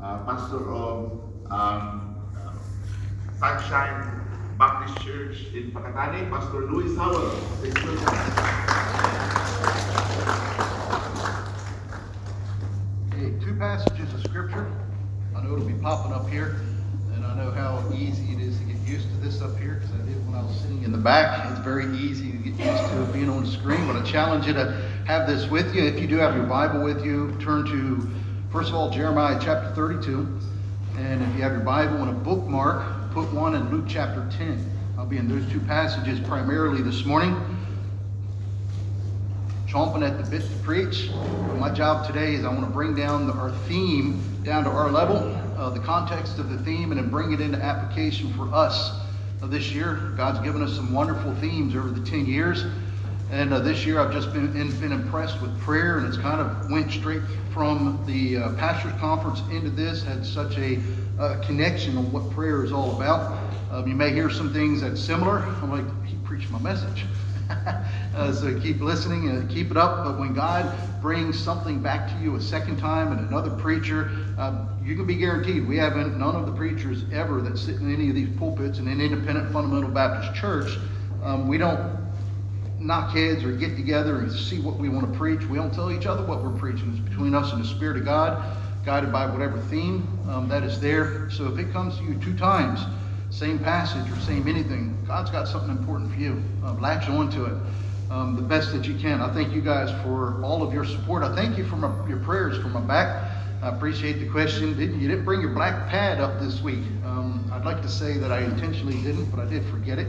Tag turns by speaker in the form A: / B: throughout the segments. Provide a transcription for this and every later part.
A: uh, pastor of um, Sunshine Baptist Church in Pakatani, Pastor Louis Howell. Thank you.
B: Okay, two passages of scripture. I know it'll be popping up here, and I know how easy it is to get used to this up here because I did when I was sitting in the back. It's very easy to get used to it being on the screen, but I challenge you to have this with you. If you do have your Bible with you, turn to, first of all, Jeremiah chapter 32. And if you have your Bible and a bookmark, put one in Luke chapter 10. I'll be in those two passages primarily this morning chomping at the bit to preach. But my job today is I want to bring down the, our theme down to our level, uh, the context of the theme, and then bring it into application for us uh, this year. God's given us some wonderful themes over the 10 years. And uh, this year I've just been, been impressed with prayer, and it's kind of went straight from the uh, pastor's conference into this, had such a uh, connection on what prayer is all about. Um, you may hear some things that's similar. I'm like, he preached my message. uh, so keep listening and keep it up. But when God brings something back to you a second time and another preacher, um, you can be guaranteed we haven't, none of the preachers ever that sit in any of these pulpits in an independent fundamental Baptist church, um, we don't knock heads or get together and see what we want to preach. We don't tell each other what we're preaching. It's between us and the Spirit of God, guided by whatever theme um, that is there. So if it comes to you two times, same passage or same anything, God's got something important for you. Uh, latch onto it um, the best that you can. I thank you guys for all of your support. I thank you for my, your prayers for my back. I appreciate the question. Didn't, you didn't bring your black pad up this week. Um, I'd like to say that I intentionally didn't, but I did forget it.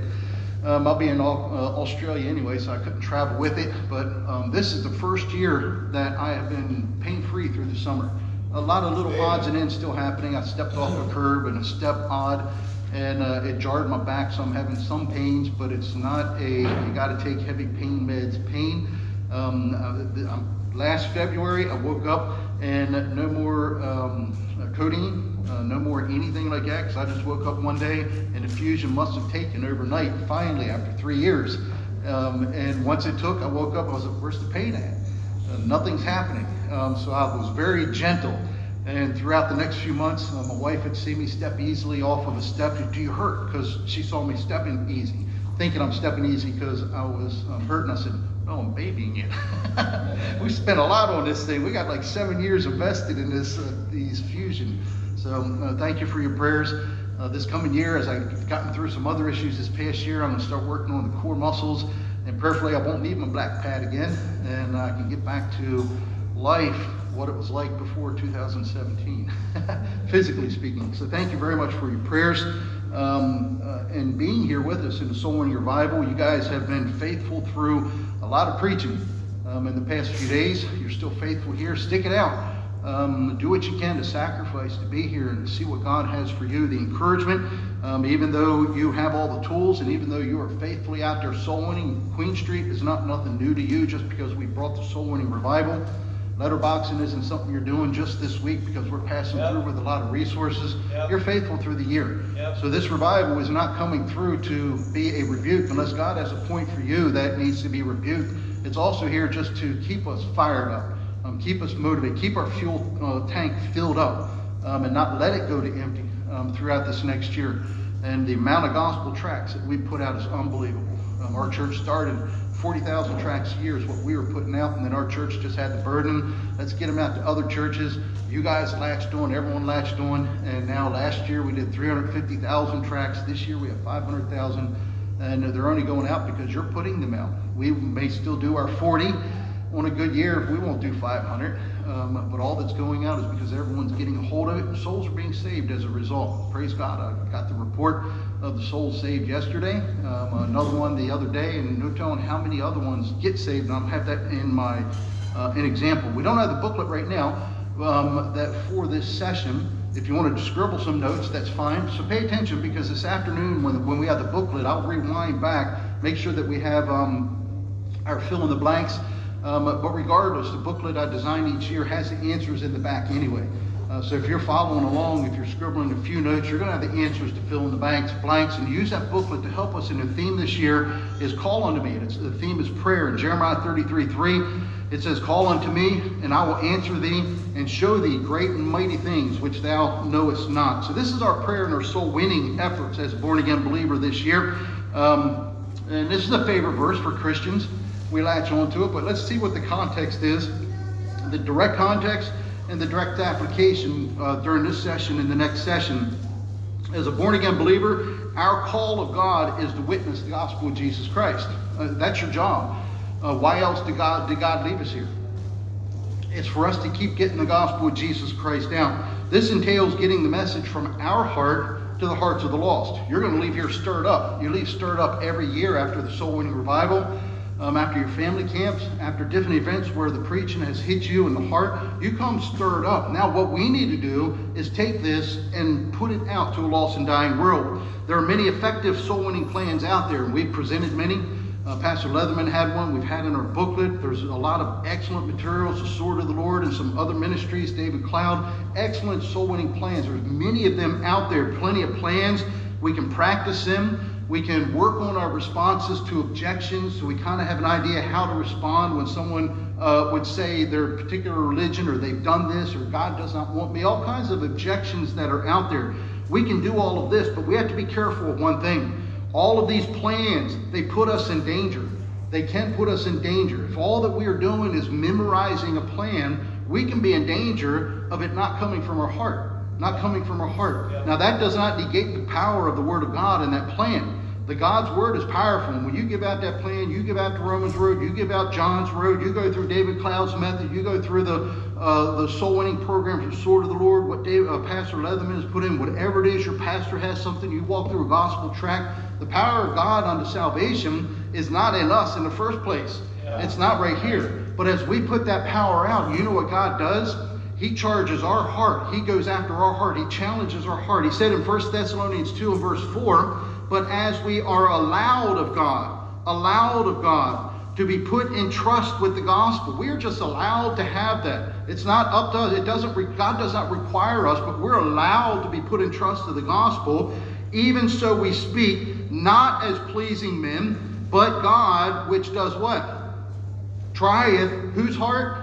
B: Um, I'll be in all, uh, Australia anyway, so I couldn't travel with it. But um, this is the first year that I have been pain free through the summer. A lot of little odds and ends still happening. I stepped off a curb and a step odd, and uh, it jarred my back, so I'm having some pains, but it's not a, you got to take heavy pain meds pain. Um, uh, last February, I woke up and no more um, codeine, uh, no more anything like that, because I just woke up one day and the fusion must have taken overnight, finally, after three years. Um, and once it took, I woke up, I was like, where's the pain at? Uh, nothing's happening. Um, so I was very gentle. And throughout the next few months, uh, my wife had seen me step easily off of a step. Do you hurt? Because she saw me stepping easy, thinking I'm stepping easy because I was um, hurting. I said, I'm babying it. we spent a lot on this thing. We got like seven years invested in this uh, these fusion. So uh, thank you for your prayers. Uh, this coming year, as I've gotten through some other issues this past year, I'm going to start working on the core muscles, and prayerfully, I won't need my black pad again, and I can get back to life what it was like before 2017, physically speaking. So thank you very much for your prayers um, uh, and being here with us in the Soul in Your Bible. You guys have been faithful through a lot of preaching um, in the past few days. You're still faithful here. Stick it out. Um, do what you can to sacrifice to be here and see what God has for you. The encouragement, um, even though you have all the tools and even though you are faithfully out there soul winning, Queen Street is not nothing new to you just because we brought the soul winning revival. Letterboxing isn't something you're doing just this week because we're passing yep. through with a lot of resources. Yep. You're faithful through the year. Yep. So this revival is not coming through to be a rebuke unless God has a point for you that needs to be rebuked. It's also here just to keep us fired up, um, keep us motivated, keep our fuel uh, tank filled up, um, and not let it go to empty um, throughout this next year. And the amount of gospel tracts that we put out is unbelievable. Um, our church started 40,000 tracts a year is what we were putting out, and then our church just had the burden. Let's get them out to other churches. You guys latched on, everyone latched on, and now last year we did 350,000 tracts. This year we have 500,000, and they're only going out because you're putting them out. We may still do our 40 on a good year. We won't do 500, um, but all that's going out is because everyone's getting a hold of it, and souls are being saved as a result. Praise God! I got the report of the souls saved yesterday, um, another one the other day, and no telling how many other ones get saved. And I'll have that in my uh, an example. We don't have the booklet right now um, that for this session. If you want to scribble some notes, that's fine. So pay attention because this afternoon, when, when we have the booklet, I'll rewind back, make sure that we have um, our fill in the blanks. Um, but regardless, the booklet I design each year has the answers in the back anyway. Uh, so if you're following along, if you're scribbling a few notes, you're going to have the answers to fill in the blanks, blanks, and use that booklet to help us. And the theme this year is "Call unto me." and It's, the theme is prayer in Jeremiah 33, 3. It says, Call unto me, and I will answer thee, and show thee great and mighty things which thou knowest not. So, this is our prayer and our soul winning efforts as a born again believer this year. Um, and this is a favorite verse for Christians. We latch onto it, but let's see what the context is. The direct context and the direct application uh, during this session and the next session. As a born again believer, our call of God is to witness the gospel of Jesus Christ. Uh, that's your job. Uh, why else did God, did God leave us here? It's for us to keep getting the gospel of Jesus Christ out. This entails getting the message from our heart to the hearts of the lost. You're going to leave here stirred up. You leave stirred up every year after the soul winning revival, um, after your family camps, after different events where the preaching has hit you in the heart. You come stirred up. Now, what we need to do is take this and put it out to a lost and dying world. There are many effective soul winning plans out there, and we've presented many. Uh, Pastor Leatherman had one. We've had in our booklet. There's a lot of excellent materials. The Sword of the Lord and some other ministries. David Cloud. Excellent soul winning plans. There's many of them out there. Plenty of plans. We can practice them. We can work on our responses to objections so we kind of have an idea how to respond when someone uh, would say their particular religion or they've done this or God does not want me. All kinds of objections that are out there. We can do all of this, but we have to be careful of one thing. All of these plans, they put us in danger. They can put us in danger. If all that we are doing is memorizing a plan, we can be in danger of it not coming from our heart. Not coming from our heart. Now, that does not negate the power of the Word of God in that plan. The God's Word is powerful. And when you give out that plan, you give out the Romans Road, you give out John's Road, you go through David Cloud's method, you go through the uh, the soul winning program from Sword of the Lord, what Dave, uh, Pastor Leatherman has put in, whatever it is your pastor has something, you walk through a gospel tract. The power of God unto salvation is not in us in the first place. Yeah. It's not right here. But as we put that power out, you know what God does? He charges our heart. He goes after our heart. He challenges our heart. He said in 1 Thessalonians 2 and verse 4, but as we are allowed of God, allowed of God, to be put in trust with the gospel. We are just allowed to have that. It's not up to us. It doesn't. God does not require us, but we're allowed to be put in trust to the gospel. Even so, we speak not as pleasing men, but God, which does what? Trieth whose heart?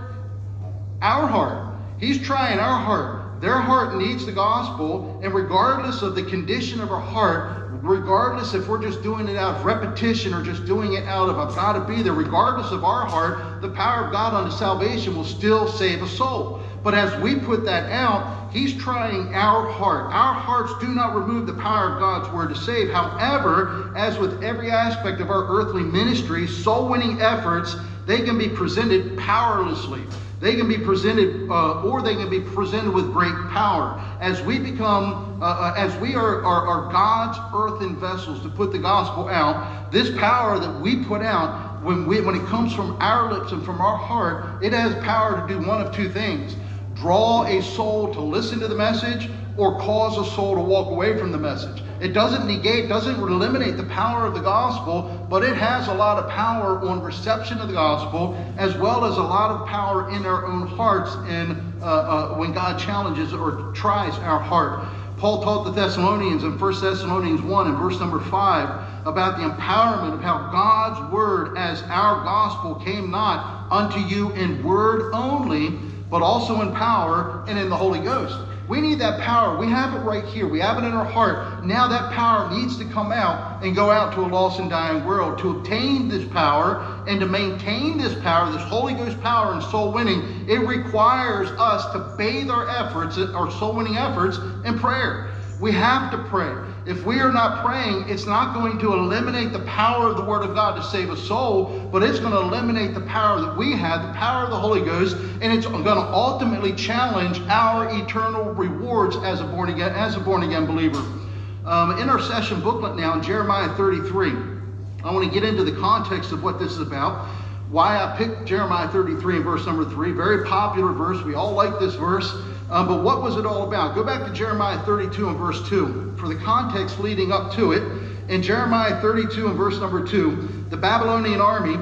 B: Our heart. He's trying our heart. Their heart needs the gospel, and regardless of the condition of our heart, regardless if we're just doing it out of repetition or just doing it out of I've got to be there, regardless of our heart, the power of God unto salvation will still save a soul. But as we put that out, He's trying our heart. Our hearts do not remove the power of God's word to save. However, as with every aspect of our earthly ministry, soul winning efforts, they can be presented powerlessly. They can be presented, uh, or they can be presented with great power. As we become, uh, uh, as we are, are, are God's earthen vessels to put the gospel out, this power that we put out, when, we, when it comes from our lips and from our heart, it has power to do one of two things draw a soul to listen to the message or cause a soul to walk away from the message. It doesn't negate, doesn't eliminate the power of the gospel, but it has a lot of power on reception of the gospel, as well as a lot of power in our own hearts and uh, uh, when God challenges or tries our heart. Paul taught the Thessalonians in 1 Thessalonians 1 and verse number 5 about the empowerment of how God's word as our gospel came not unto you in word only, but also in power and in the Holy Ghost. We need that power. We have it right here. We have it in our heart. Now that power needs to come out and go out to a lost and dying world. To obtain this power and to maintain this power, this Holy Ghost power and soul winning, it requires us to bathe our efforts, our soul winning efforts, in prayer. We have to pray. If we are not praying, it's not going to eliminate the power of the Word of God to save a soul, but it's going to eliminate the power that we have, the power of the Holy Ghost, and it's going to ultimately challenge our eternal rewards as a born again, as a born again believer. Um, in our session booklet now, in Jeremiah 33, I want to get into the context of what this is about. Why I picked Jeremiah 33 and verse number 3. Very popular verse. We all like this verse. Uh, but what was it all about? Go back to Jeremiah 32 and verse 2 for the context leading up to it. In Jeremiah 32 and verse number 2, the Babylonian army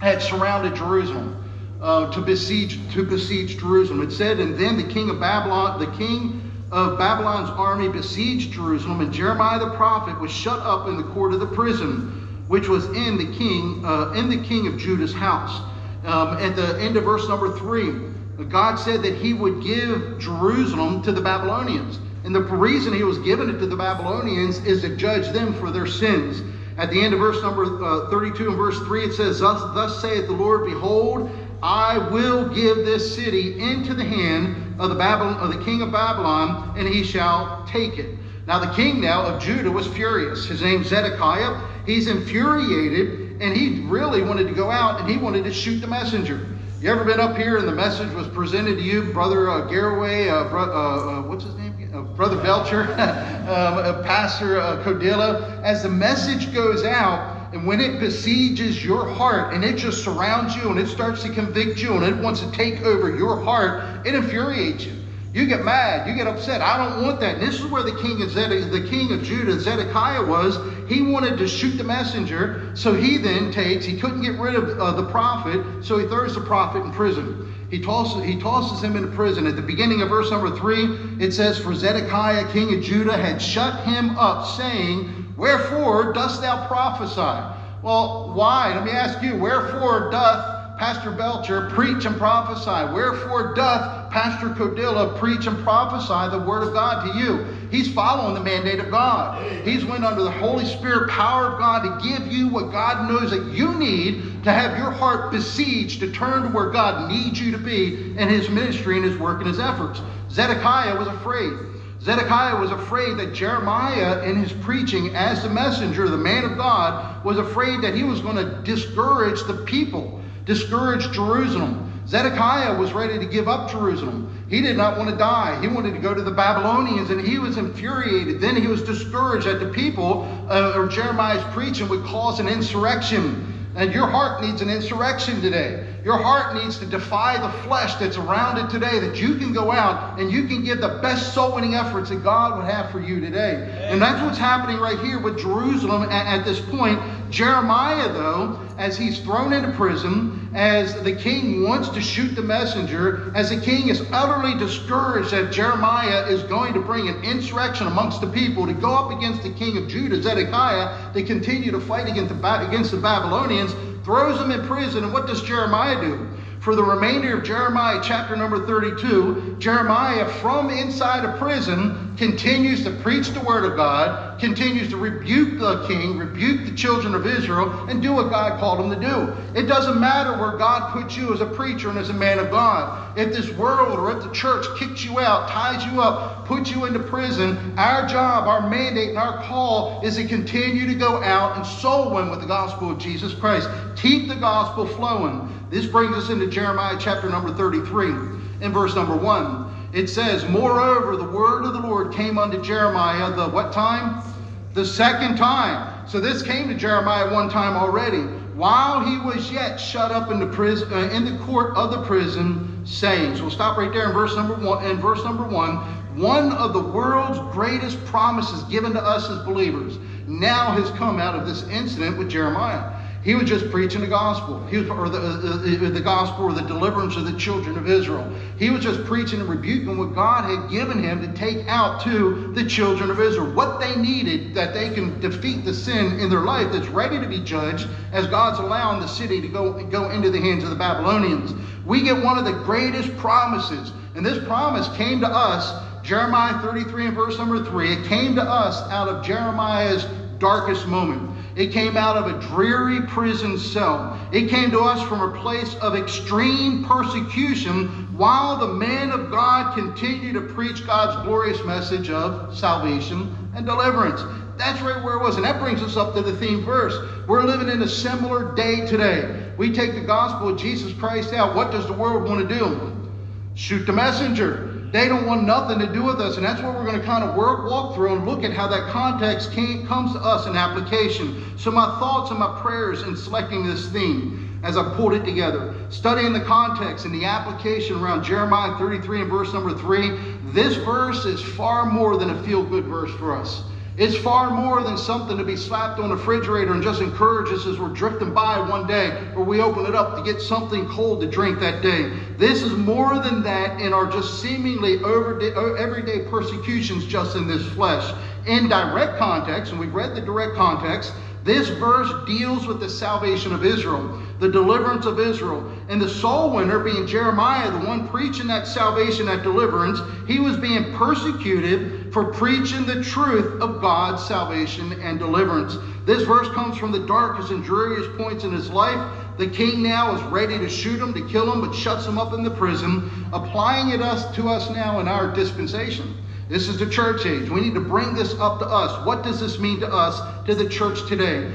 B: had surrounded Jerusalem. Uh, to besiege to besiege Jerusalem. It said, and then the king of Babylon, the king of Babylon's army besieged Jerusalem, and Jeremiah the prophet was shut up in the court of the prison, which was in the king uh, in the king of Judah's house. Um, at the end of verse number three, God said that He would give Jerusalem to the Babylonians. And the reason He was giving it to the Babylonians is to judge them for their sins. At the end of verse number uh, 32 and verse 3, it says, Thus, Thus saith the Lord, Behold, I will give this city into the hand of the Babylon, of the king of Babylon, and he shall take it. Now the king now of Judah was furious. His name's Zedekiah. He's infuriated, and he really wanted to go out and he wanted to shoot the messenger. You ever been up here and the message was presented to you, Brother uh, Garraway, uh, uh, uh what's his Brother Belcher, um, uh, Pastor uh, Codilla. As the message goes out, and when it besieges your heart and it just surrounds you and it starts to convict you and it wants to take over your heart, it infuriates you. You get mad, you get upset. I don't want that. And this is where the king of Zed- the king of Judah, Zedekiah, was. He wanted to shoot the messenger, so he then takes. He couldn't get rid of uh, the prophet, so he throws the prophet in prison. He tosses, he tosses him into prison. At the beginning of verse number three, it says, "For Zedekiah, king of Judah, had shut him up, saying." Wherefore dost thou prophesy? Well, why? Let me ask you, wherefore doth Pastor Belcher preach and prophesy? Wherefore doth Pastor Codilla preach and prophesy the word of God to you? He's following the mandate of God. He's went under the Holy Spirit power of God to give you what God knows that you need to have your heart besieged to turn to where God needs you to be in his ministry and his work and his efforts. Zedekiah was afraid. Zedekiah was afraid that Jeremiah, in his preaching as the messenger, the man of God, was afraid that he was going to discourage the people, discourage Jerusalem. Zedekiah was ready to give up Jerusalem. He did not want to die. He wanted to go to the Babylonians, and he was infuriated. Then he was discouraged that the people, uh, or Jeremiah's preaching, would cause an insurrection. And your heart needs an insurrection today. Your heart needs to defy the flesh that's around it today, that you can go out and you can give the best soul winning efforts that God would have for you today. And that's what's happening right here with Jerusalem at, at this point. Jeremiah, though, as he's thrown into prison, as the king wants to shoot the messenger, as the king is utterly discouraged that Jeremiah is going to bring an insurrection amongst the people to go up against the king of Judah, Zedekiah, to continue to fight against the, against the Babylonians, throws him in prison. And what does Jeremiah do? For the remainder of Jeremiah chapter number 32, Jeremiah from inside a prison continues to preach the word of God, continues to rebuke the king, rebuke the children of Israel, and do what God called him to do. It doesn't matter where God puts you as a preacher and as a man of God. If this world or if the church kicks you out, ties you up, puts you into prison, our job, our mandate, and our call is to continue to go out and soul win with the gospel of Jesus Christ. Keep the gospel flowing. This brings us into Jeremiah chapter number 33 in verse number 1. It says, Moreover, the word of the Lord came unto Jeremiah the what time? The second time. So this came to Jeremiah one time already, while he was yet shut up in the prison, uh, in the court of the prison, saying. So we'll stop right there in verse number one. In verse number one, one of the world's greatest promises given to us as believers now has come out of this incident with Jeremiah. He was just preaching the gospel, he was, or the, uh, the gospel or the deliverance of the children of Israel. He was just preaching and rebuking what God had given him to take out to the children of Israel. What they needed that they can defeat the sin in their life that's ready to be judged as God's allowing the city to go, go into the hands of the Babylonians. We get one of the greatest promises, and this promise came to us Jeremiah 33 and verse number 3, it came to us out of Jeremiah's darkest moment. It came out of a dreary prison cell. It came to us from a place of extreme persecution while the man of God continued to preach God's glorious message of salvation and deliverance. That's right where it was. And that brings us up to the theme verse. We're living in a similar day today. We take the gospel of Jesus Christ out. What does the world want to do? Shoot the messenger. They don't want nothing to do with us. And that's what we're going to kind of work, walk through and look at how that context came, comes to us in application. So, my thoughts and my prayers in selecting this theme as I pulled it together, studying the context and the application around Jeremiah 33 and verse number 3, this verse is far more than a feel good verse for us. It's far more than something to be slapped on the refrigerator and just encourage us as we're drifting by one day or we open it up to get something cold to drink that day. This is more than that in our just seemingly everyday persecutions just in this flesh. In direct context, and we've read the direct context, this verse deals with the salvation of Israel. The deliverance of Israel. And the soul winner, being Jeremiah, the one preaching that salvation, that deliverance, he was being persecuted for preaching the truth of God's salvation and deliverance. This verse comes from the darkest and dreariest points in his life. The king now is ready to shoot him, to kill him, but shuts him up in the prison, applying it us to us now in our dispensation. This is the church age. We need to bring this up to us. What does this mean to us, to the church today?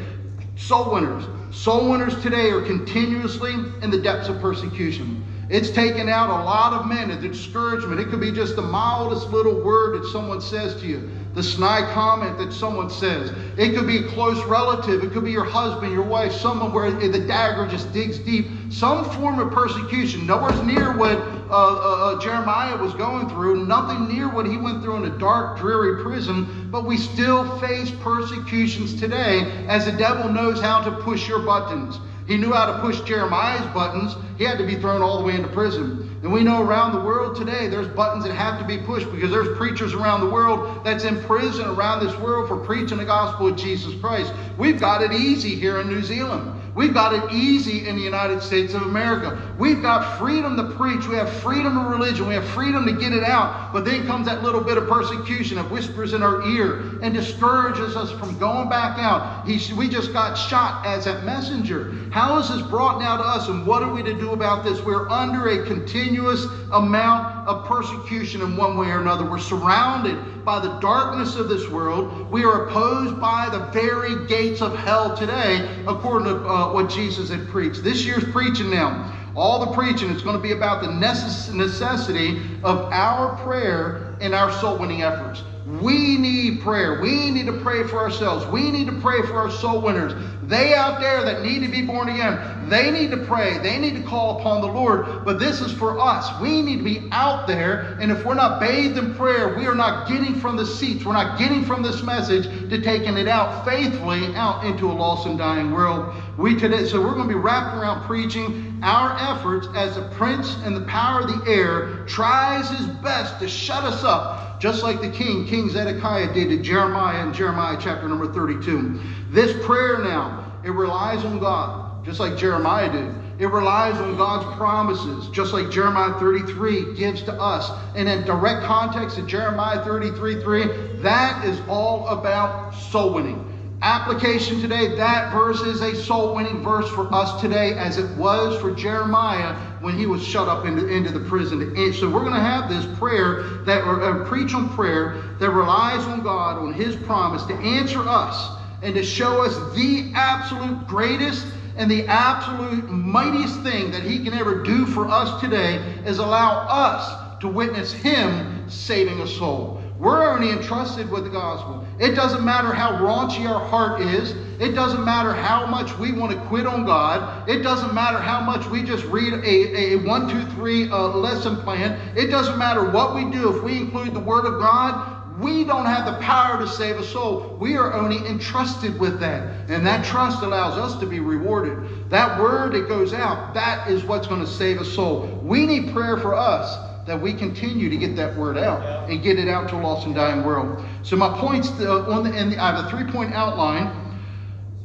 B: Soul winners. Soul winners today are continuously in the depths of persecution. It's taken out a lot of men, the discouragement. It could be just the mildest little word that someone says to you the snide comment that someone says. It could be a close relative. It could be your husband, your wife, someone where the dagger just digs deep. Some form of persecution. Nowhere near what uh, uh, uh, Jeremiah was going through. Nothing near what he went through in a dark, dreary prison. But we still face persecutions today as the devil knows how to push your buttons. He knew how to push Jeremiah's buttons. He had to be thrown all the way into prison. And we know around the world today there's buttons that have to be pushed because there's preachers around the world that's in prison around this world for preaching the gospel of Jesus Christ. We've got it easy here in New Zealand. We've got it easy in the United States of America. We've got freedom to preach. We have freedom of religion. We have freedom to get it out. But then comes that little bit of persecution that whispers in our ear and discourages us from going back out. He, we just got shot as a messenger. How is this brought now to us? And what are we to do about this? We're under a continuous amount of persecution in one way or another. We're surrounded by the darkness of this world. We are opposed by the very gates of hell today, according to uh, what Jesus had preached. This year's preaching now, all the preaching is going to be about the necessity of our prayer and our soul winning efforts. We need prayer. We need to pray for ourselves. We need to pray for our soul winners. They out there that need to be born again, they need to pray. They need to call upon the Lord. But this is for us. We need to be out there. And if we're not bathed in prayer, we are not getting from the seats. We're not getting from this message to taking it out faithfully out into a lost and dying world. We today, so we're going to be wrapping around preaching our efforts as the prince and the power of the air tries his best to shut us up just like the king, King Zedekiah did to Jeremiah in Jeremiah chapter number 32. This prayer now, it relies on God, just like Jeremiah did. It relies on God's promises, just like Jeremiah 33 gives to us. And in direct context of Jeremiah 33 3, that is all about soul winning. Application today, that verse is a soul winning verse for us today, as it was for Jeremiah when he was shut up into, into the prison. So we're going to have this prayer that, or preach on prayer that relies on God, on his promise to answer us and to show us the absolute greatest and the absolute mightiest thing that he can ever do for us today is allow us to witness him saving a soul. We're only entrusted with the gospel. It doesn't matter how raunchy our heart is. It doesn't matter how much we want to quit on God. It doesn't matter how much we just read a, a one, two, three uh, lesson plan. It doesn't matter what we do. If we include the Word of God, we don't have the power to save a soul. We are only entrusted with that. And that trust allows us to be rewarded. That word that goes out, that is what's going to save a soul. We need prayer for us that we continue to get that word out and get it out to a lost and dying world. So my points uh, on the, and I have a three-point outline.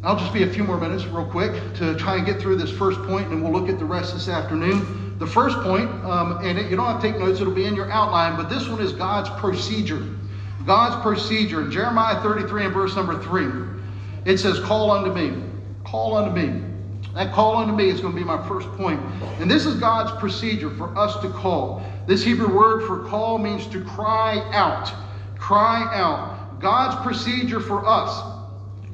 B: I'll just be a few more minutes, real quick, to try and get through this first point, and we'll look at the rest this afternoon. The first point, um, and it, you don't have to take notes; it'll be in your outline. But this one is God's procedure. God's procedure in Jeremiah 33 and verse number three. It says, "Call unto me, call unto me." That call unto me is going to be my first point. And this is God's procedure for us to call. This Hebrew word for call means to cry out. Cry out. God's procedure for us.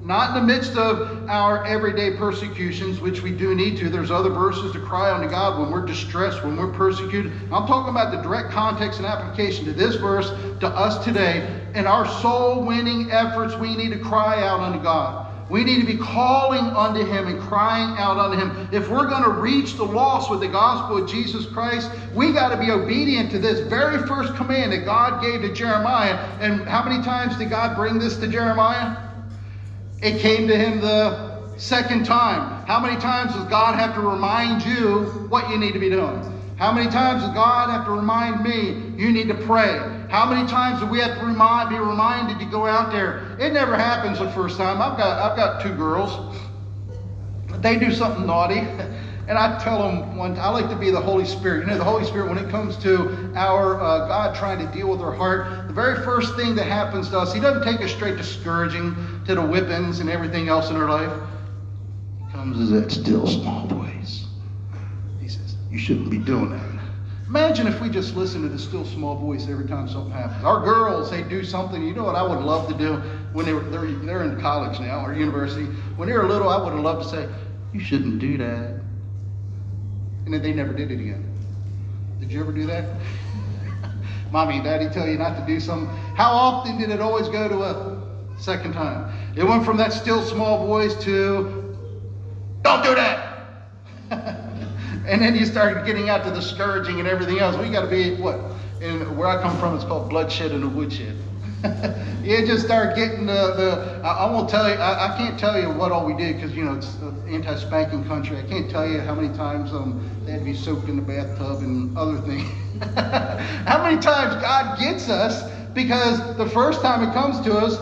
B: Not in the midst of our everyday persecutions, which we do need to. There's other verses to cry unto God when we're distressed, when we're persecuted. I'm talking about the direct context and application to this verse to us today. In our soul winning efforts, we need to cry out unto God. We need to be calling unto Him and crying out unto Him. If we're going to reach the lost with the gospel of Jesus Christ, we got to be obedient to this very first command that God gave to Jeremiah. And how many times did God bring this to Jeremiah? It came to him the second time. How many times does God have to remind you what you need to be doing? How many times does God have to remind me you need to pray? How many times do we have to remind, be reminded to go out there? It never happens the first time. I've got, I've got two girls. they do something naughty. And I tell them one, I like to be the Holy Spirit. You know, the Holy Spirit, when it comes to our uh, God trying to deal with our heart, the very first thing that happens to us, He doesn't take us straight to scourging, to the whippings and everything else in our life. He comes as that still small voice. He says, You shouldn't be doing that. Imagine if we just listened to the still small voice every time something happens. Our girls, they do something. You know what I would love to do when they were they're, they're in college now or university. When they were little, I would have loved to say, "You shouldn't do that," and then they never did it again. Did you ever do that? Mommy and Daddy tell you not to do something. How often did it always go to a second time? It went from that still small voice to, "Don't do that." And then you start getting out to the scourging and everything else. We got to be what? And where I come from, it's called bloodshed and a woodshed. you just start getting the. the I, I won't tell you. I, I can't tell you what all we did because you know it's an anti-spanking country. I can't tell you how many times um, they had to be soaked in the bathtub and other things. how many times God gets us because the first time it comes to us,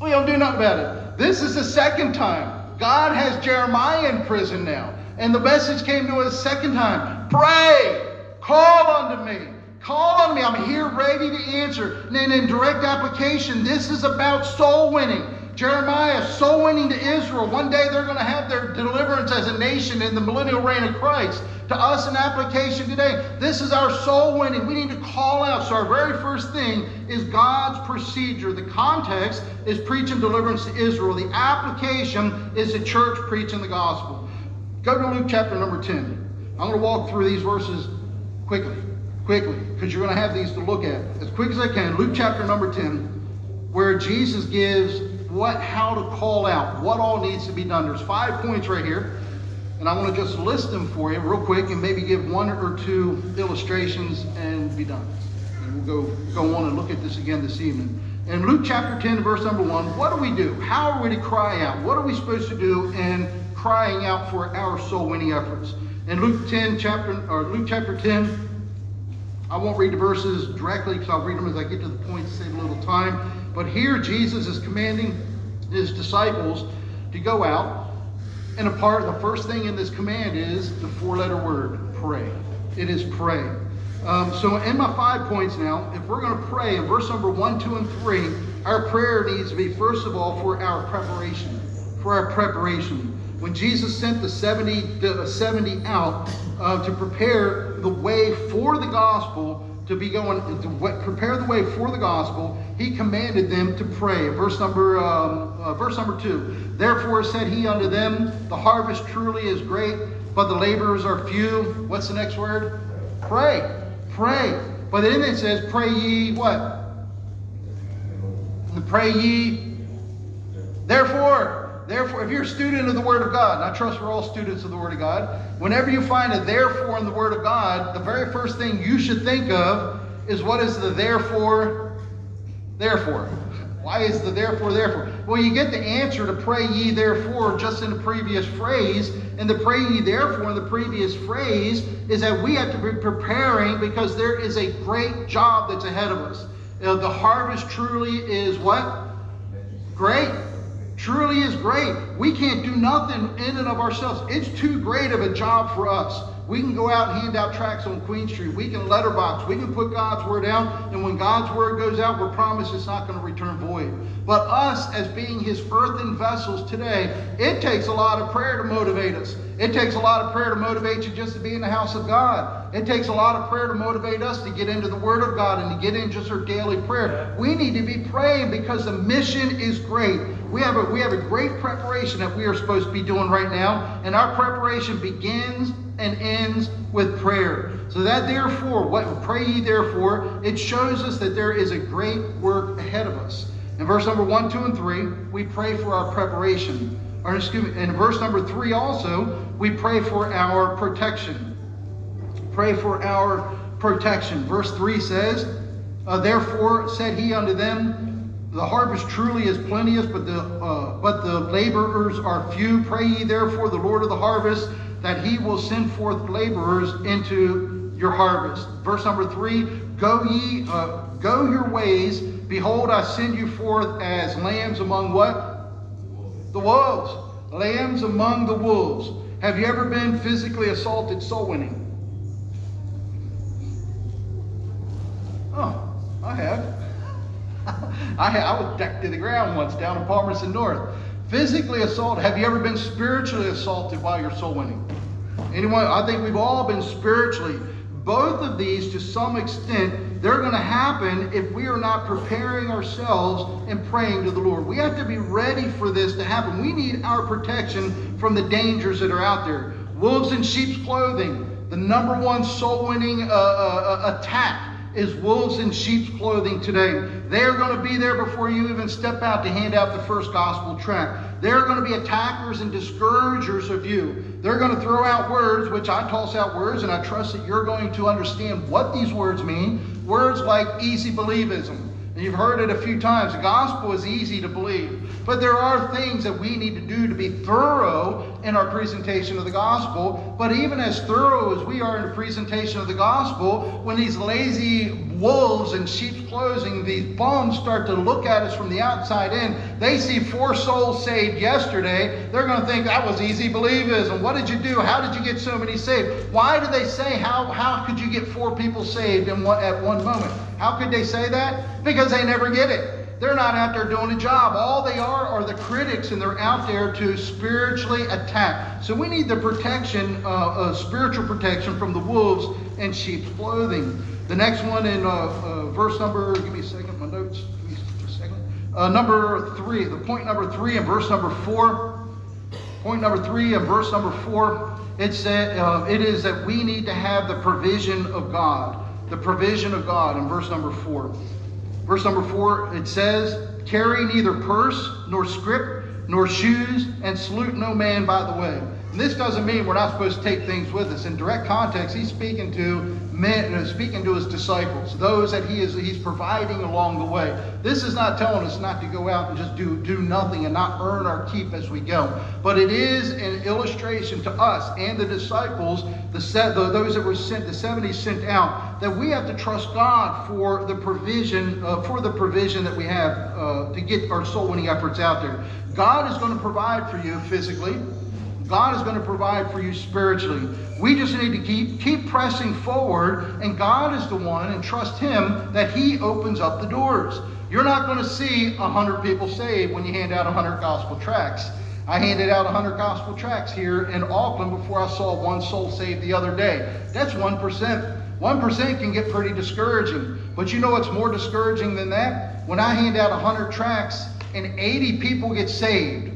B: we don't do nothing about it. This is the second time. God has Jeremiah in prison now. And the message came to us second time pray, call unto me. Call on me. I'm here ready to answer. And then in direct application, this is about soul winning. Jeremiah, soul winning to Israel. One day they're going to have their deliverance as a nation in the millennial reign of Christ. To us, an application today. This is our soul winning. We need to call out. So, our very first thing is God's procedure. The context is preaching deliverance to Israel. The application is the church preaching the gospel. Go to Luke chapter number 10. I'm going to walk through these verses quickly, quickly, because you're going to have these to look at as quick as I can. Luke chapter number 10, where Jesus gives what, how to call out, what all needs to be done. There's five points right here, and I want to just list them for you real quick and maybe give one or two illustrations and be done. And we'll go, go on and look at this again this evening. In Luke chapter 10, verse number 1, what do we do? How are we to cry out? What are we supposed to do in crying out for our soul winning efforts. In Luke 10, chapter or Luke chapter 10, I won't read the verses directly because I'll read them as I get to the point to save a little time. But here Jesus is commanding his disciples to go out. And a part, of the first thing in this command is the four-letter word, pray. It is pray. Um, so in my five points now, if we're going to pray in verse number one, two, and three, our prayer needs to be first of all for our preparation. For our preparation when Jesus sent the 70, the 70 out uh, to prepare the way for the gospel to be going to prepare the way for the gospel, he commanded them to pray. Verse number um, uh, verse number two. Therefore said he unto them, The harvest truly is great, but the laborers are few. What's the next word? Pray, pray. But then it says, Pray ye what? Pray ye. Therefore, Therefore, if you're a student of the Word of God, and I trust we're all students of the Word of God, whenever you find a therefore in the Word of God, the very first thing you should think of is what is the therefore, therefore. Why is the therefore, therefore? Well, you get the answer to pray ye therefore just in the previous phrase. And the pray ye therefore in the previous phrase is that we have to be preparing because there is a great job that's ahead of us. You know, the harvest truly is what? Great truly is great. We can't do nothing in and of ourselves. It's too great of a job for us. We can go out and hand out tracts on Queen Street. We can letterbox. We can put God's word out. And when God's word goes out, we're promised it's not going to return void. But us, as being his earthen vessels today, it takes a lot of prayer to motivate us. It takes a lot of prayer to motivate you just to be in the house of God. It takes a lot of prayer to motivate us to get into the Word of God and to get into just our daily prayer. We need to be praying because the mission is great. We have a we have a great preparation that we are supposed to be doing right now, and our preparation begins and ends with prayer. So that therefore, what pray ye therefore, it shows us that there is a great work ahead of us. In verse number one, two, and three, we pray for our preparation. Or excuse me, in verse number three also, we pray for our protection. Pray for our protection. Verse 3 says, uh, Therefore said he unto them, The harvest truly is plenteous, but the, uh, but the laborers are few. Pray ye therefore the Lord of the harvest that he will send forth laborers into your harvest. Verse number three, go ye, uh, go your ways. Behold, I send you forth as lambs among what? The wolves. lambs among the wolves. Have you ever been physically assaulted soul winning? Oh, I have. I, I was decked to the ground once down in Palmerston North. Physically assaulted. Have you ever been spiritually assaulted while you're soul winning? Anyone? I think we've all been spiritually. Both of these, to some extent, they're going to happen if we are not preparing ourselves and praying to the Lord. We have to be ready for this to happen. We need our protection from the dangers that are out there. Wolves in sheep's clothing, the number one soul winning uh, uh, uh, attack is wolves in sheep's clothing today. They are going to be there before you even step out to hand out the first gospel tract. They're going to be attackers and discouragers of you. They're going to throw out words, which I toss out words, and I trust that you're going to understand what these words mean. Words like easy believism. And you've heard it a few times. The gospel is easy to believe. But there are things that we need to do to be thorough in our presentation of the gospel. But even as thorough as we are in the presentation of the gospel, when these lazy wolves in sheep's clothing, these bums start to look at us from the outside in, they see four souls saved yesterday. They're going to think that was easy believism. What did you do? How did you get so many saved? Why do they say, how, how could you get four people saved in one, at one moment? How could they say that? Because they never get it. They're not out there doing a job. All they are are the critics, and they're out there to spiritually attack. So we need the protection, uh, uh, spiritual protection from the wolves in sheep's clothing. The next one in uh, uh, verse number, give me a second, my notes, give me a second. Uh, number three, the point number three in verse number four. Point number three in verse number four, it said uh, it is that we need to have the provision of God the provision of God in verse number four. Verse number four, it says, Carry neither purse, nor scrip, nor shoes, and salute no man by the way. And this doesn't mean we're not supposed to take things with us. In direct context, he's speaking to men, uh, speaking to his disciples, those that he is he's providing along the way. This is not telling us not to go out and just do do nothing and not earn our keep as we go. But it is an illustration to us and the disciples, the set the, those that were sent, the 70 sent out, that we have to trust God for the provision uh, for the provision that we have uh, to get our soul winning efforts out there. God is going to provide for you physically. God is going to provide for you spiritually. We just need to keep keep pressing forward, and God is the one, and trust Him that He opens up the doors. You're not going to see hundred people saved when you hand out hundred gospel tracts. I handed out a hundred gospel tracts here in Auckland before I saw one soul saved the other day. That's one percent. One percent can get pretty discouraging. But you know what's more discouraging than that? When I hand out a hundred tracts and 80 people get saved.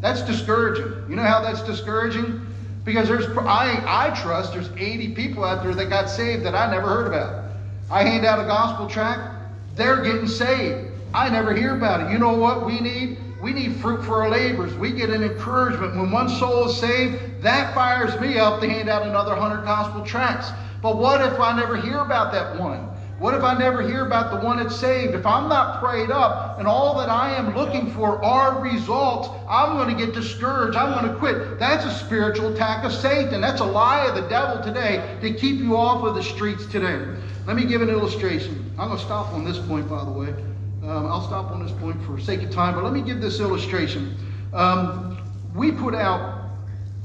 B: That's discouraging. You know how that's discouraging? Because there's I I trust there's 80 people out there that got saved that I never heard about. I hand out a gospel tract, they're getting saved. I never hear about it. You know what we need? We need fruit for our labors. We get an encouragement. When one soul is saved, that fires me up to hand out another 100 gospel tracts. But what if I never hear about that one? What if I never hear about the one that's saved? If I'm not prayed up and all that I am looking for are results, I'm going to get discouraged. I'm going to quit. That's a spiritual attack of Satan. That's a lie of the devil today to keep you off of the streets today. Let me give an illustration. I'm going to stop on this point, by the way. Um, I'll stop on this point for sake of time, but let me give this illustration. Um, we put out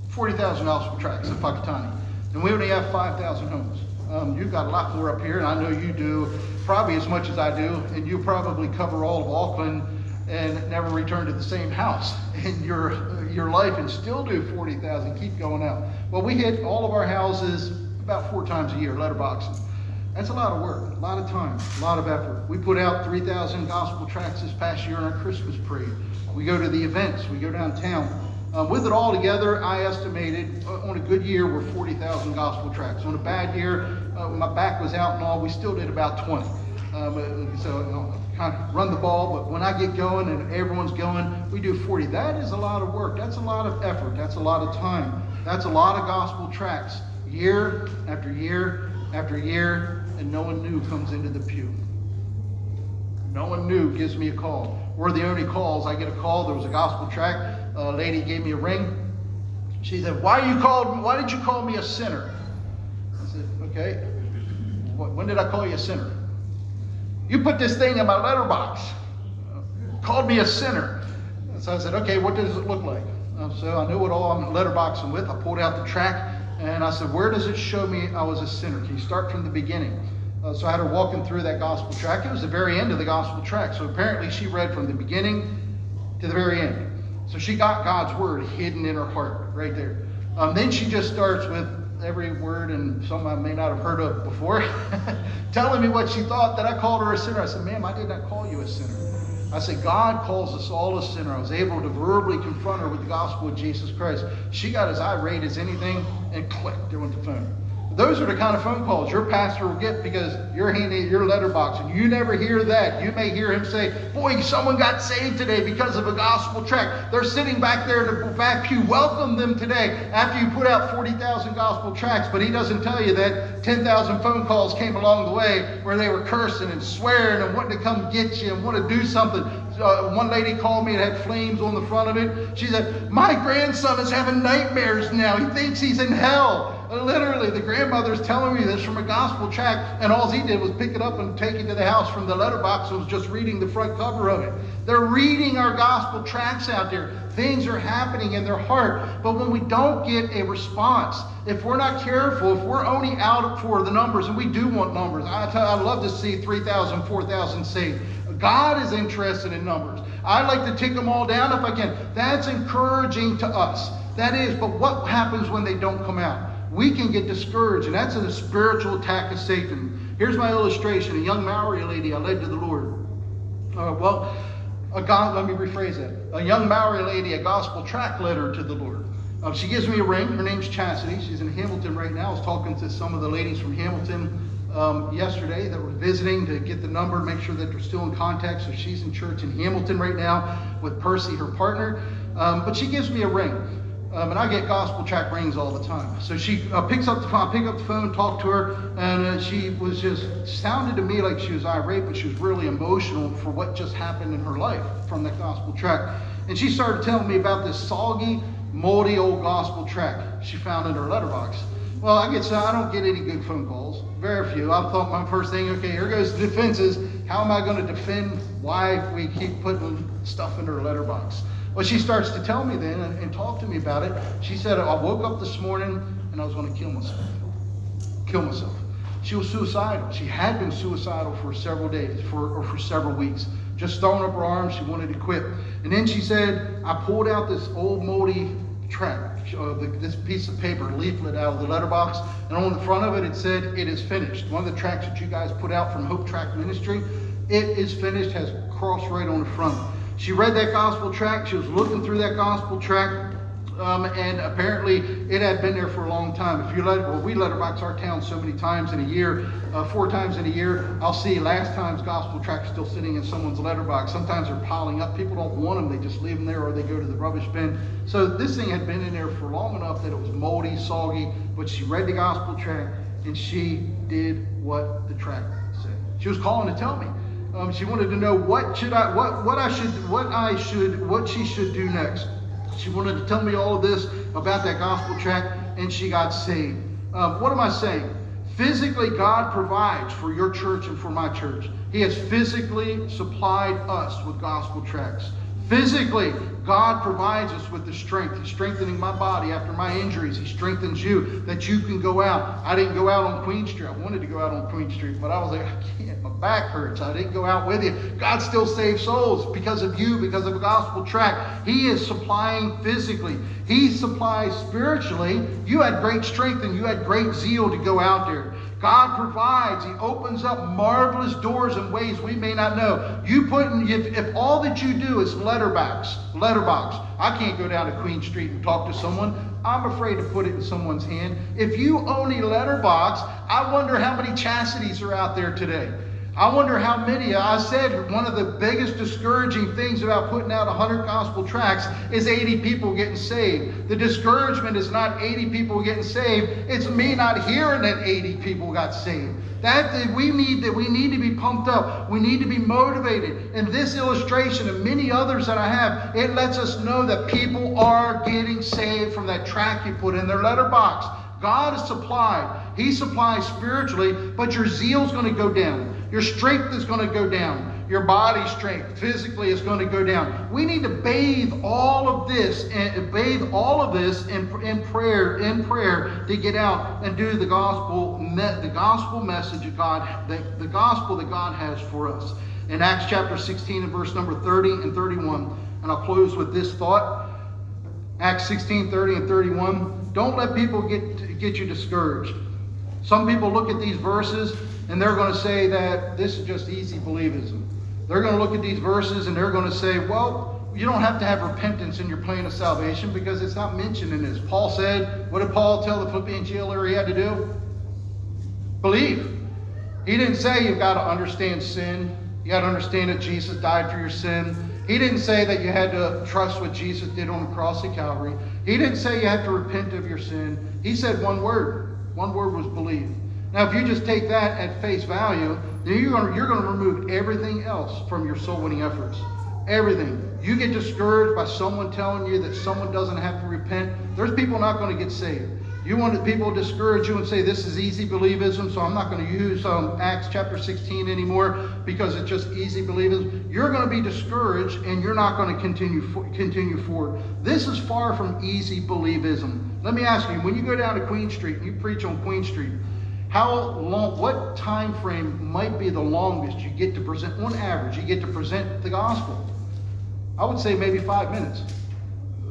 B: 40,000 gospel tracts in Pakistani, and we only have 5,000 homes. Um, you've got a lot more up here, and I know you do probably as much as I do, and you probably cover all of Auckland and never return to the same house in your your life and still do 40,000, keep going out. Well, we hit all of our houses about four times a year, letterboxing. That's a lot of work, a lot of time, a lot of effort. We put out 3,000 gospel tracts this past year on our Christmas parade. We go to the events, we go downtown. Uh, with it all together, I estimated uh, on a good year we're 40,000 gospel tracts. On a bad year, uh, my back was out and all, we still did about 20. Um, so you know, kind of run the ball, but when I get going and everyone's going, we do 40. That is a lot of work. That's a lot of effort. That's a lot of time. That's a lot of gospel tracts, year after year after year, and no one new comes into the pew. No one new gives me a call. We're the only calls. I get a call. There was a gospel tract. A lady gave me a ring. She said, "Why you called? Why did you call me a sinner?" "Okay. When did I call you a sinner? You put this thing in my letterbox. Called me a sinner." So I said, "Okay. What does it look like?" Uh, so I knew what all I'm letterboxing with. I pulled out the tract and I said, Where does it show me I was a sinner? Can you start from the beginning? Uh, so I had her walking through that gospel tract. It was the very end of the gospel tract. So apparently she read from the beginning to the very end. So she got God's word hidden in her heart right there. Um, then she just starts with every word and some I may not have heard of before, telling me what she thought that I called her a sinner. I said, Ma'am, I did not call you a sinner. I said, God calls us all a sinner. I was able to verbally confront her with the gospel of Jesus Christ. She got as irate as anything and click, there went the phone. Those are the kind of phone calls your pastor will get because you're handing your letterbox and you never hear that. You may hear him say, Boy, someone got saved today because of a gospel tract. They're sitting back there in the back pew. Welcome them today after you put out 40,000 gospel tracts. But he doesn't tell you that 10,000 phone calls came along the way where they were cursing and swearing and wanting to come get you and want to do something. Uh, one lady called me, and had flames on the front of it. She said, My grandson is having nightmares now. He thinks he's in hell. Literally, the grandmother's telling me this from a gospel tract, and all he did was pick it up and take it to the house from the letterbox and was just reading the front cover of it. They're reading our gospel tracts out there. Things are happening in their heart. But when we don't get a response, if we're not careful, if we're only out for the numbers, and we do want numbers, I tell, I'd love to see 3,000, 4,000 saved. God is interested in numbers. I'd like to take them all down if I can. That's encouraging to us. That is, but what happens when they don't come out? We can get discouraged, and that's a spiritual attack of Satan. Here's my illustration: a young Maori lady I led to the Lord. Uh, well, a God, let me rephrase that. A young Maori lady, a gospel tract led her to the Lord. Uh, she gives me a ring. Her name's Chastity. She's in Hamilton right now. I was talking to some of the ladies from Hamilton um, yesterday that were visiting to get the number, make sure that they're still in contact. So she's in church in Hamilton right now with Percy, her partner. Um, but she gives me a ring. Um, and I get gospel tract rings all the time. So she uh, picks up the phone, pick up the phone, talk to her, and uh, she was just sounded to me like she was irate, but she was really emotional for what just happened in her life from that gospel tract. And she started telling me about this soggy, moldy old gospel tract she found in her letterbox. Well, I get so I don't get any good phone calls, very few. I thought my first thing, okay, here goes defenses. How am I going to defend why we keep putting stuff in her letterbox? Well, she starts to tell me then and, and talk to me about it. She said, I woke up this morning and I was going to kill myself. Kill myself. She was suicidal. She had been suicidal for several days, for, or for several weeks. Just throwing up her arms, she wanted to quit. And then she said, I pulled out this old moldy tract, uh, this piece of paper, leaflet out of the letterbox, and on the front of it, it said, It is finished. One of the tracts that you guys put out from Hope Track Ministry, it is finished, has cross right on the front. She read that gospel tract. She was looking through that gospel tract. Um, and apparently it had been there for a long time. If you let, well, we letterbox our town so many times in a year, uh, four times in a year. I'll see last time's gospel tract still sitting in someone's letterbox. Sometimes they're piling up. People don't want them; they just leave them there, or they go to the rubbish bin. So this thing had been in there for long enough that it was moldy, soggy. But she read the gospel tract and she did what the tract said. She was calling to tell me. Um, she wanted to know what should I, what, what I should, what I should, what she should do next. She wanted to tell me all of this about that gospel tract, and she got saved. Um, what am I saying? Physically, God provides for your church and for my church. He has physically supplied us with gospel tracts. Physically, God provides us with the strength. He's strengthening my body after my injuries. He strengthens you that you can go out. I didn't go out on Queen Street. I wanted to go out on Queen Street, but I was like, I can't. My back hurts. I didn't go out with you. God still saves souls because of you, because of a gospel tract. He is supplying physically. He supplies spiritually. You had great strength and you had great zeal to go out there. God provides. He opens up marvelous doors in ways we may not know. You put in, if, if all that you do is letterbox, letterbox. I can't go down to Queen Street and talk to someone. I'm afraid to put it in someone's hand. If you own a letterbox, I wonder how many chastities are out there today. I wonder how many. I said one of the biggest discouraging things about putting out 100 gospel tracts is 80 people getting saved. The discouragement is not 80 people getting saved, it's me not hearing that 80 people got saved. That we need that we need to be pumped up. We need to be motivated. And this illustration and many others that I have, it lets us know that people are getting saved from that tract you put in their letterbox. God is supplied. He supplies spiritually, but your zeal is going to go down. Your strength is going to go down. Your body strength physically is going to go down. We need to bathe all of this and bathe all of this in, in prayer, in prayer to get out and do the gospel, the gospel message of God, the, the gospel that God has for us. In Acts chapter 16 and verse number 30 and 31, and I'll close with this thought. Acts 16, 30 and 31. Don't let people get, get you discouraged. Some people look at these verses and they're going to say that this is just easy believism. They're going to look at these verses and they're going to say, well, you don't have to have repentance in your plan of salvation because it's not mentioned in this. Paul said, what did Paul tell the Philippian jailer he had to do? Believe. He didn't say you've got to understand sin. You got to understand that Jesus died for your sin. He didn't say that you had to trust what Jesus did on the cross at Calvary. He didn't say you had to repent of your sin. He said one word. One word was believe. Now, if you just take that at face value, then you're going to, you're to remove everything else from your soul winning efforts. Everything. You get discouraged by someone telling you that someone doesn't have to repent. There's people not going to get saved. You want people to discourage you and say this is easy believism, so I'm not going to use um, Acts chapter 16 anymore because it's just easy believism. You're going to be discouraged and you're not going to continue continue forward. This is far from easy believism. Let me ask you: when you go down to Queen Street and you preach on Queen Street, how long? What time frame might be the longest you get to present? On average, you get to present the gospel. I would say maybe five minutes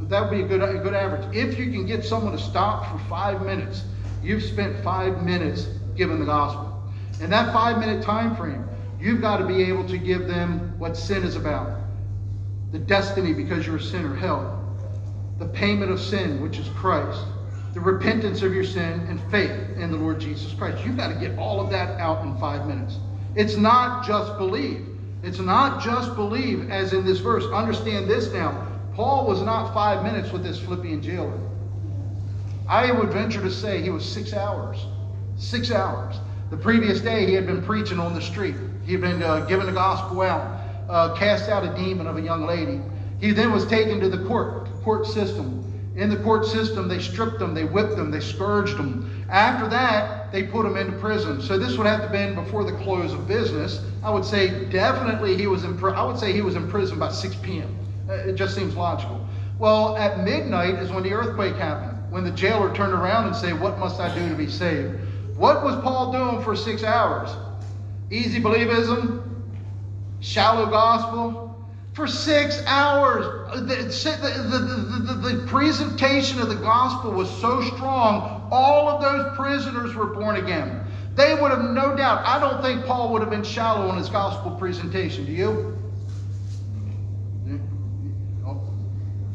B: that would be a good, a good average. If you can get someone to stop for five minutes, you've spent five minutes giving the gospel. In that five minute time frame, you've got to be able to give them what sin is about the destiny because you're a sinner, hell, the payment of sin, which is Christ, the repentance of your sin, and faith in the Lord Jesus Christ. You've got to get all of that out in five minutes. It's not just believe. It's not just believe, as in this verse. Understand this now. Paul was not five minutes with this Philippian jailer. I would venture to say he was six hours. Six hours. The previous day, he had been preaching on the street. He had been uh, giving the gospel out, uh, cast out a demon of a young lady. He then was taken to the court court system. In the court system, they stripped them, they whipped them, they scourged them. After that, they put him into prison. So this would have to have been before the close of business. I would say definitely he was in. I would say he was in prison by 6 p.m. Uh, it just seems logical. Well, at midnight is when the earthquake happened, when the jailer turned around and said, What must I do to be saved? What was Paul doing for six hours? Easy believism? Shallow gospel? For six hours. The, the, the, the, the presentation of the gospel was so strong, all of those prisoners were born again. They would have no doubt, I don't think Paul would have been shallow in his gospel presentation. Do you?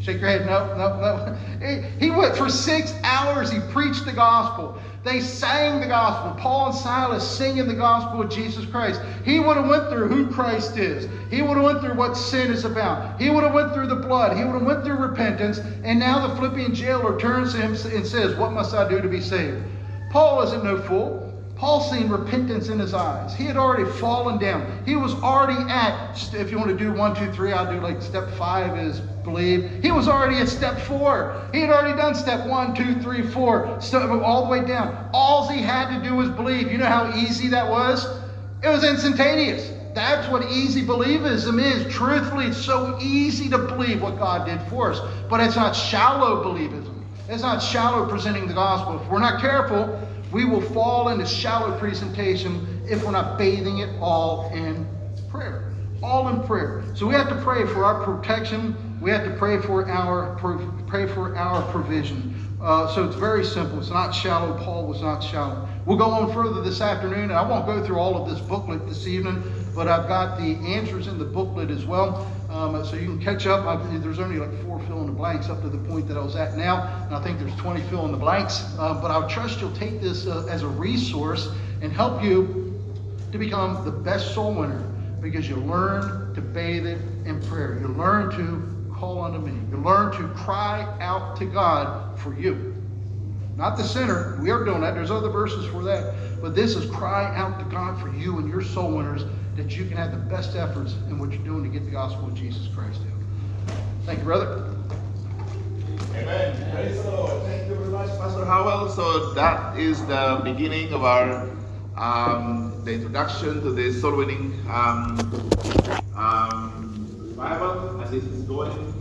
B: Shake your head. No, no, no. He, went for six hours. He preached the gospel. They sang the gospel. Paul and Silas singing the gospel of Jesus Christ. He would have went through who Christ is. He would have went through what sin is about. He would have went through the blood. He would have went through repentance. And now the Philippian jailer turns to him and says, "What must I do to be saved?" Paul isn't no fool. Paul seen repentance in his eyes. He had already fallen down. He was already at, if you want to do one, two, three, I'll do like step five is believe. He was already at step four. He had already done step one, two, three, four, step, all the way down. All he had to do was believe. You know how easy that was? It was instantaneous. That's what easy believism is. Truthfully, it's so easy to believe what God did for us. But it's not shallow believism. It's not shallow presenting the gospel. If we're not careful, we will fall into shallow presentation if we're not bathing it all in prayer. All in prayer. So we have to pray for our protection. We have to pray for our pray for our provision. Uh, so it's very simple. It's not shallow. Paul was not shallow. We'll go on further this afternoon, and I won't go through all of this booklet this evening, but I've got the answers in the booklet as well. Um, so you can catch up. I, there's only like four fill in the blanks up to the point that I was at now, and I think there's 20 fill in the blanks. Uh, but I trust you'll take this uh, as a resource and help you to become the best soul winner because you learn to bathe it in prayer. You learn to call unto me. You learn to cry out to God for you. Not the sinner. We are doing that. There's other verses for that. But this is cry out to God for you and your soul winners that you can have the best efforts in what you're doing to get the gospel of Jesus Christ out. Thank you, brother.
A: Amen. Praise the Lord. Thank you very much, Pastor Howell. So that is the beginning of our um, the introduction to the soul winning um, um, revival as this is going